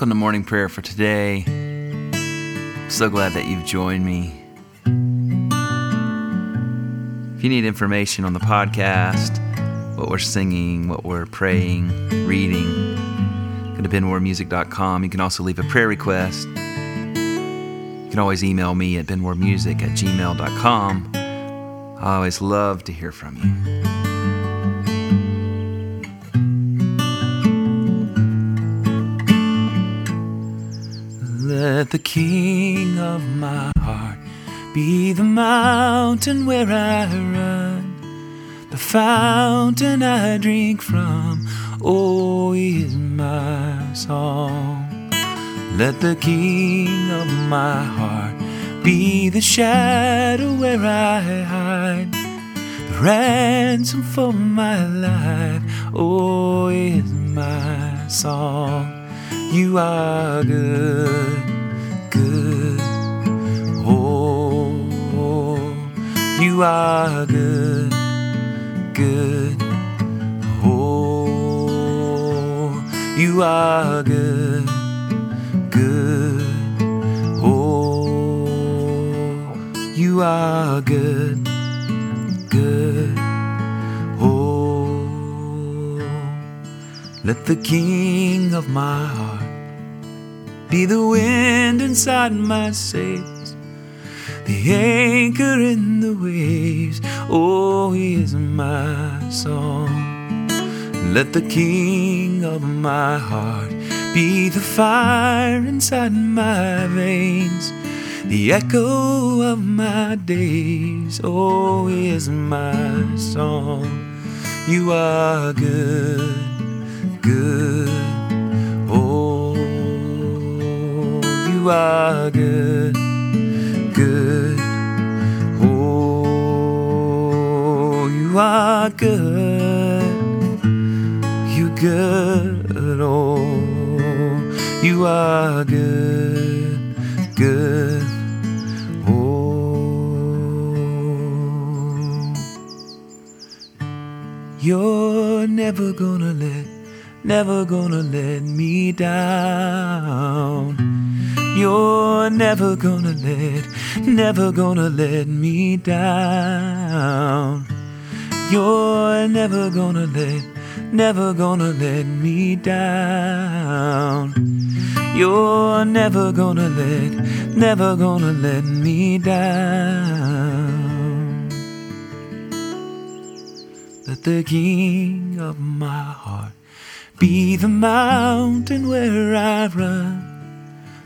Welcome to morning prayer for today. So glad that you've joined me. If you need information on the podcast, what we're singing, what we're praying, reading, go to benwarmusic.com. You can also leave a prayer request. You can always email me at benwarmusic at gmail.com. I always love to hear from you. Let the King of my heart be the mountain where I run, the fountain I drink from. Oh, is my song. Let the King of my heart be the shadow where I hide, the ransom for my life. Oh, is my song. You are good, good. Oh, oh, you are good, good. Oh, you are good, good. Oh, you are good, good. Oh, let the King of my heart be the wind inside my sails, the anchor in the waves. Oh, he is my song. Let the King of my heart be the fire inside my veins, the echo of my days. Oh, he is my song. You are good, good. You are good, good. Oh, you are good, you good. Oh, you are good, good. Oh, you're never gonna let, never gonna let me down. You're never gonna let, never gonna let me down. You're never gonna let, never gonna let me down. You're never gonna let, never gonna let me down. Let the King of my heart be the mountain where I run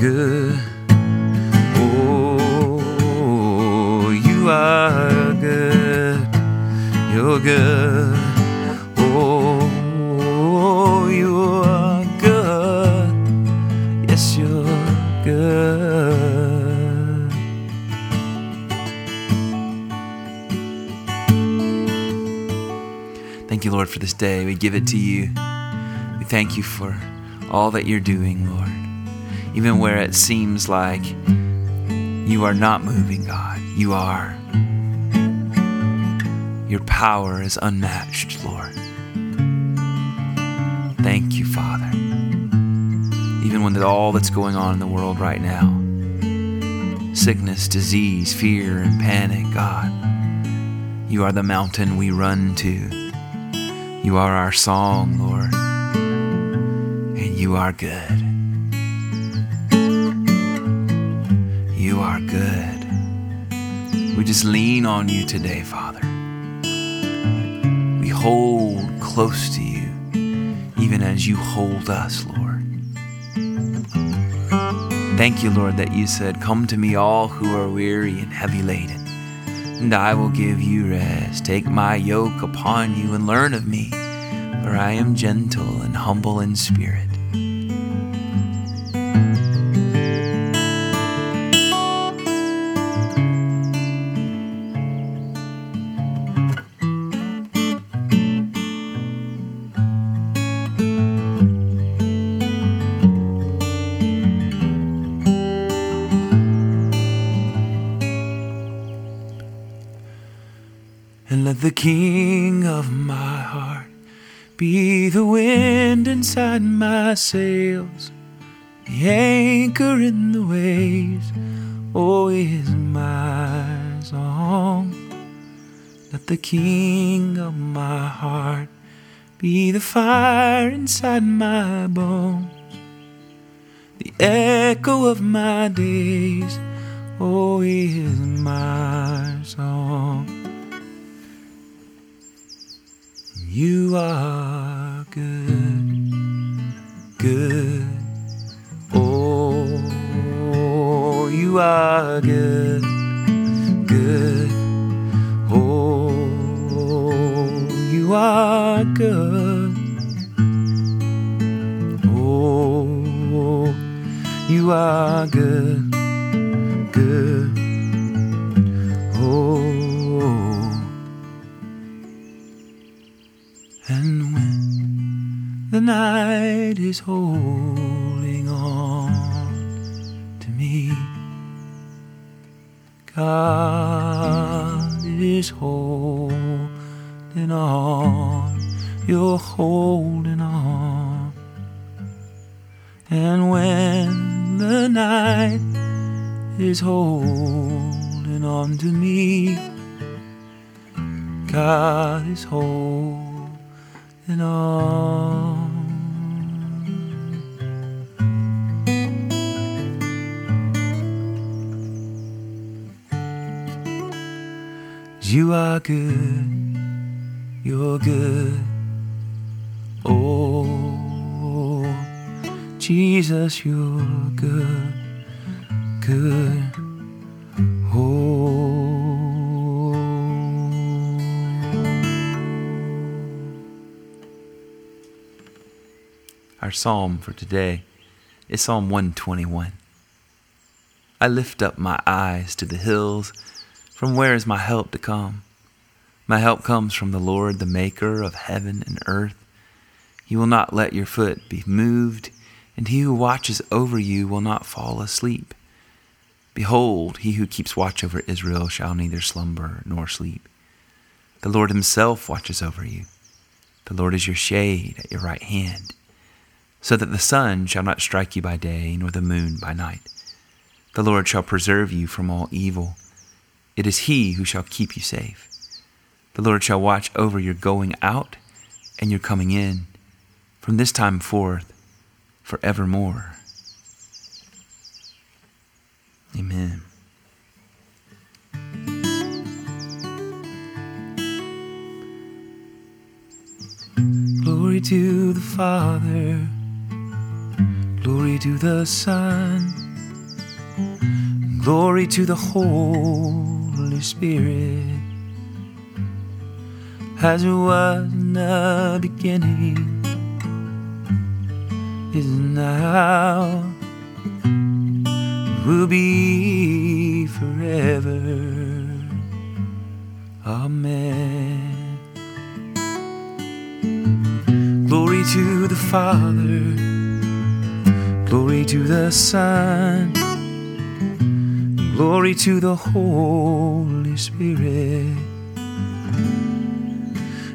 Good. Oh, you are good. You're good. Oh, you are good. Yes, you're good. Thank you, Lord, for this day. We give it to you. We thank you for all that you're doing, Lord even where it seems like you are not moving, God. You are. Your power is unmatched, Lord. Thank you, Father. Even when all that's going on in the world right now sickness, disease, fear, and panic, God, you are the mountain we run to. You are our song, Lord, and you are good. Good. We just lean on you today, Father. We hold close to you, even as you hold us, Lord. Thank you, Lord, that you said, Come to me, all who are weary and heavy laden, and I will give you rest. Take my yoke upon you and learn of me, for I am gentle and humble in spirit And let the King of my heart be the wind inside my sails, the anchor in the waves. Oh, is my song. Let the King of my heart be the fire inside my bones, the echo of my days. Oh, is my song. You are good, good. Oh, you are good, good. Oh, you are good. Oh, you are good. The night is holding on to me, God is holding on, you're holding on. And when the night is holding on to me, God is holding on. You are good, you're good. Oh, Jesus, you're good, good. Our psalm for today is Psalm 121. I lift up my eyes to the hills. From where is my help to come? My help comes from the Lord, the maker of heaven and earth. He will not let your foot be moved, and he who watches over you will not fall asleep. Behold, he who keeps watch over Israel shall neither slumber nor sleep. The Lord himself watches over you. The Lord is your shade at your right hand so that the sun shall not strike you by day, nor the moon by night. The Lord shall preserve you from all evil. It is He who shall keep you safe. The Lord shall watch over your going out and your coming in from this time forth forevermore. Amen. Glory to the Father Glory to the Son. Glory to the Holy Spirit. As it was in the beginning, is now, will be forever. Amen. Glory to the Father Glory to the Son, glory to the Holy Spirit,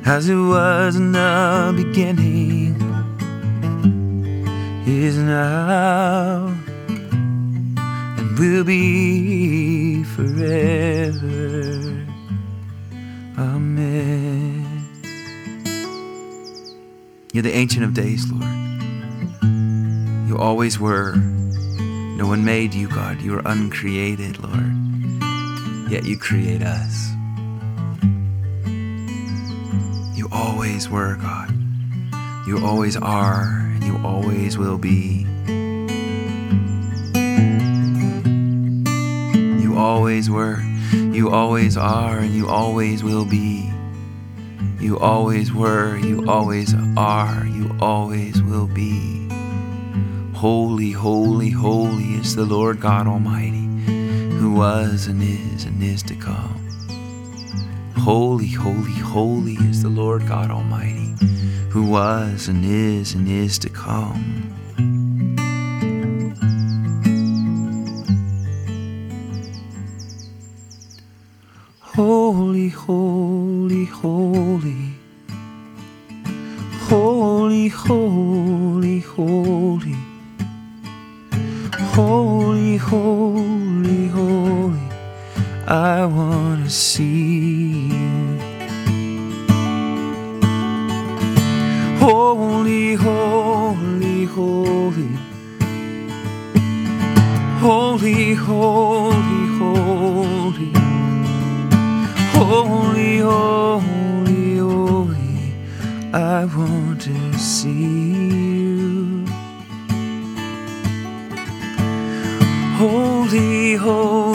as it was in the beginning, is now, and will be forever. Amen. You're the Ancient of Days, Lord. You always were. No one made you, God. You are uncreated, Lord. Yet you create us. You always were, God. You always are, and you always will be. You always were, you always are, and you always will be. You always were, you always are, you always will be. Holy, holy, holy is the Lord God Almighty, who was and is and is to come. Holy, holy, holy is the Lord God Almighty, who was and is and is to come. See you. Holy, holy,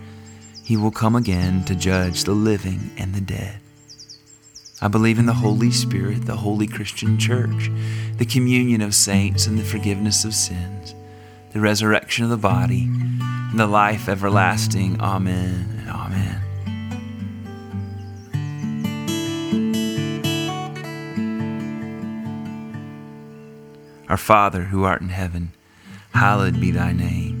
He will come again to judge the living and the dead. I believe in the Holy Spirit, the holy Christian church, the communion of saints and the forgiveness of sins, the resurrection of the body, and the life everlasting. Amen and amen. Our Father who art in heaven, hallowed be thy name.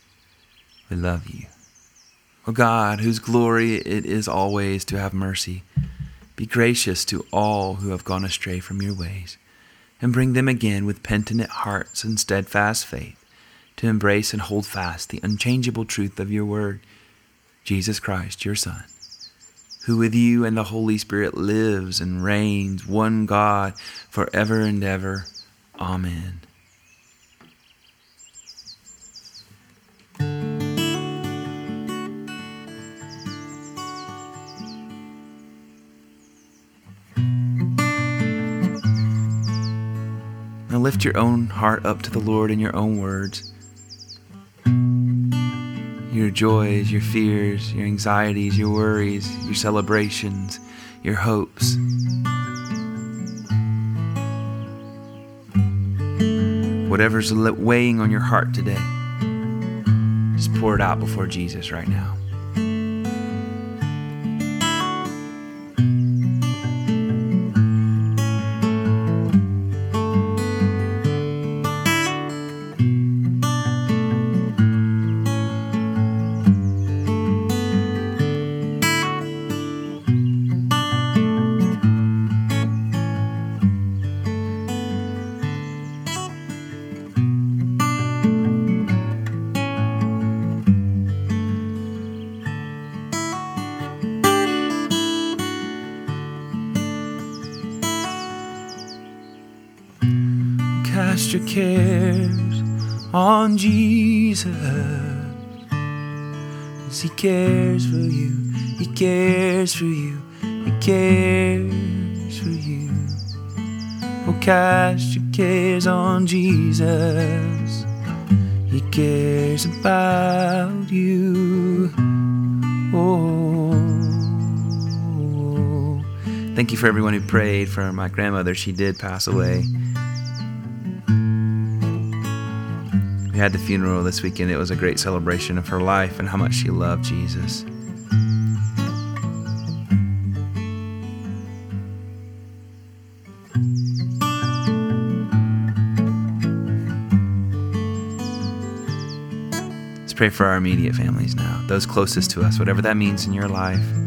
We love you. O God, whose glory it is always to have mercy, be gracious to all who have gone astray from your ways, and bring them again with penitent hearts and steadfast faith to embrace and hold fast the unchangeable truth of your word, Jesus Christ, your Son, who with you and the Holy Spirit lives and reigns, one God, forever and ever. Amen. Lift your own heart up to the Lord in your own words. Your joys, your fears, your anxieties, your worries, your celebrations, your hopes. Whatever's weighing on your heart today, just pour it out before Jesus right now. Cast your cares on Jesus. 'Cause He cares for you. He cares for you. He cares for you. Oh, cast your cares on Jesus. He cares about you. Oh. Thank you for everyone who prayed for my grandmother. She did pass away. Had the funeral this weekend. It was a great celebration of her life and how much she loved Jesus. Let's pray for our immediate families now, those closest to us, whatever that means in your life.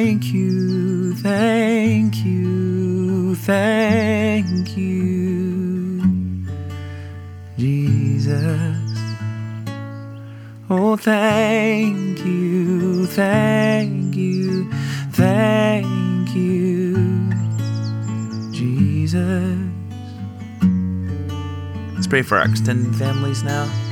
Thank you, thank you, thank you, Jesus. Oh, thank you, thank you, thank you, Jesus. Let's pray for our extended families now.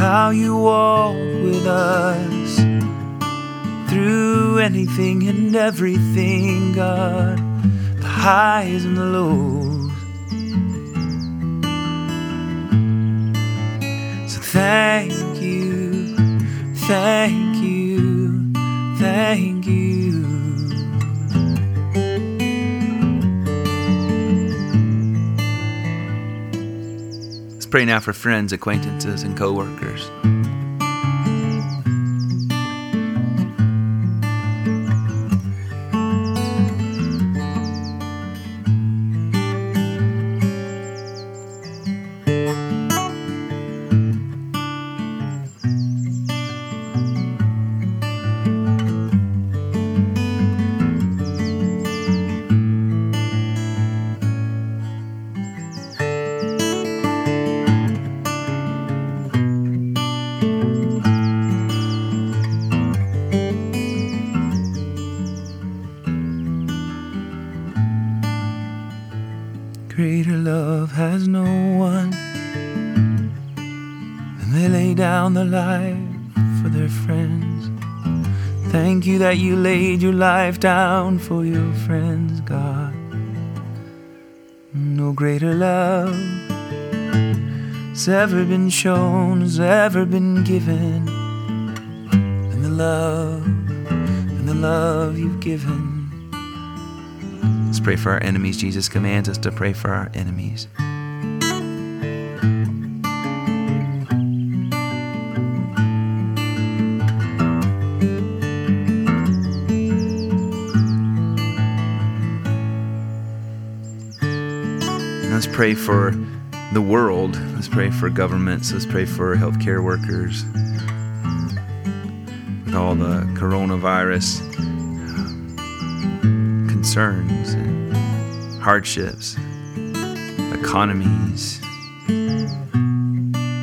How you walk with us through anything and everything, God, the highs and the lows. So thank you, thank you, thank you. Pray now for friends, acquaintances, and co that you laid your life down for your friends, God. No greater love has ever been shown, has ever been given. And the love, and the love you've given. Let's pray for our enemies. Jesus commands us to pray for our enemies. Pray for the world. Let's pray for governments. Let's pray for healthcare workers. With all the coronavirus um, concerns and hardships, economies.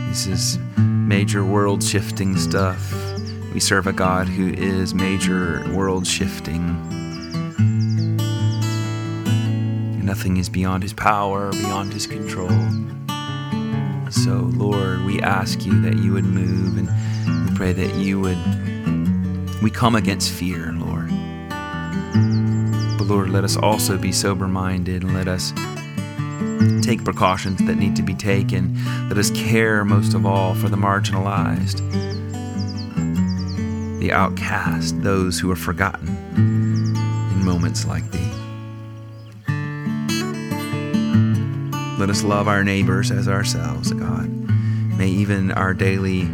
This is major world shifting stuff. We serve a God who is major world shifting. Nothing is beyond his power, beyond his control. So, Lord, we ask you that you would move and we pray that you would. We come against fear, Lord. But Lord, let us also be sober minded and let us take precautions that need to be taken. Let us care most of all for the marginalized, the outcast, those who are forgotten in moments like these. Let us love our neighbors as ourselves, God. May even our daily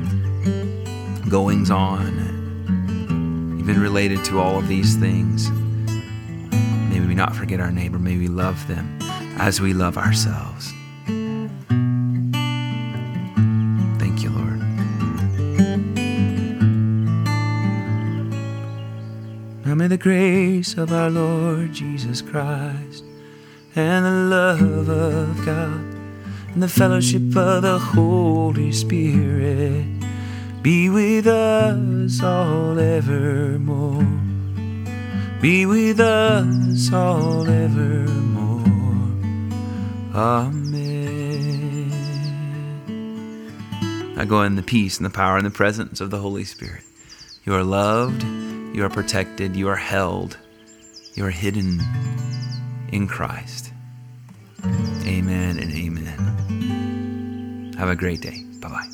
goings on, even related to all of these things, may we not forget our neighbor. May we love them as we love ourselves. Thank you, Lord. Now may the grace of our Lord Jesus Christ and the love of God and the fellowship of the Holy Spirit be with us all evermore. Be with us all evermore. Amen. I go in the peace and the power and the presence of the Holy Spirit. You are loved, you are protected, you are held, you are hidden in Christ. Amen and amen. Have a great day. Bye bye.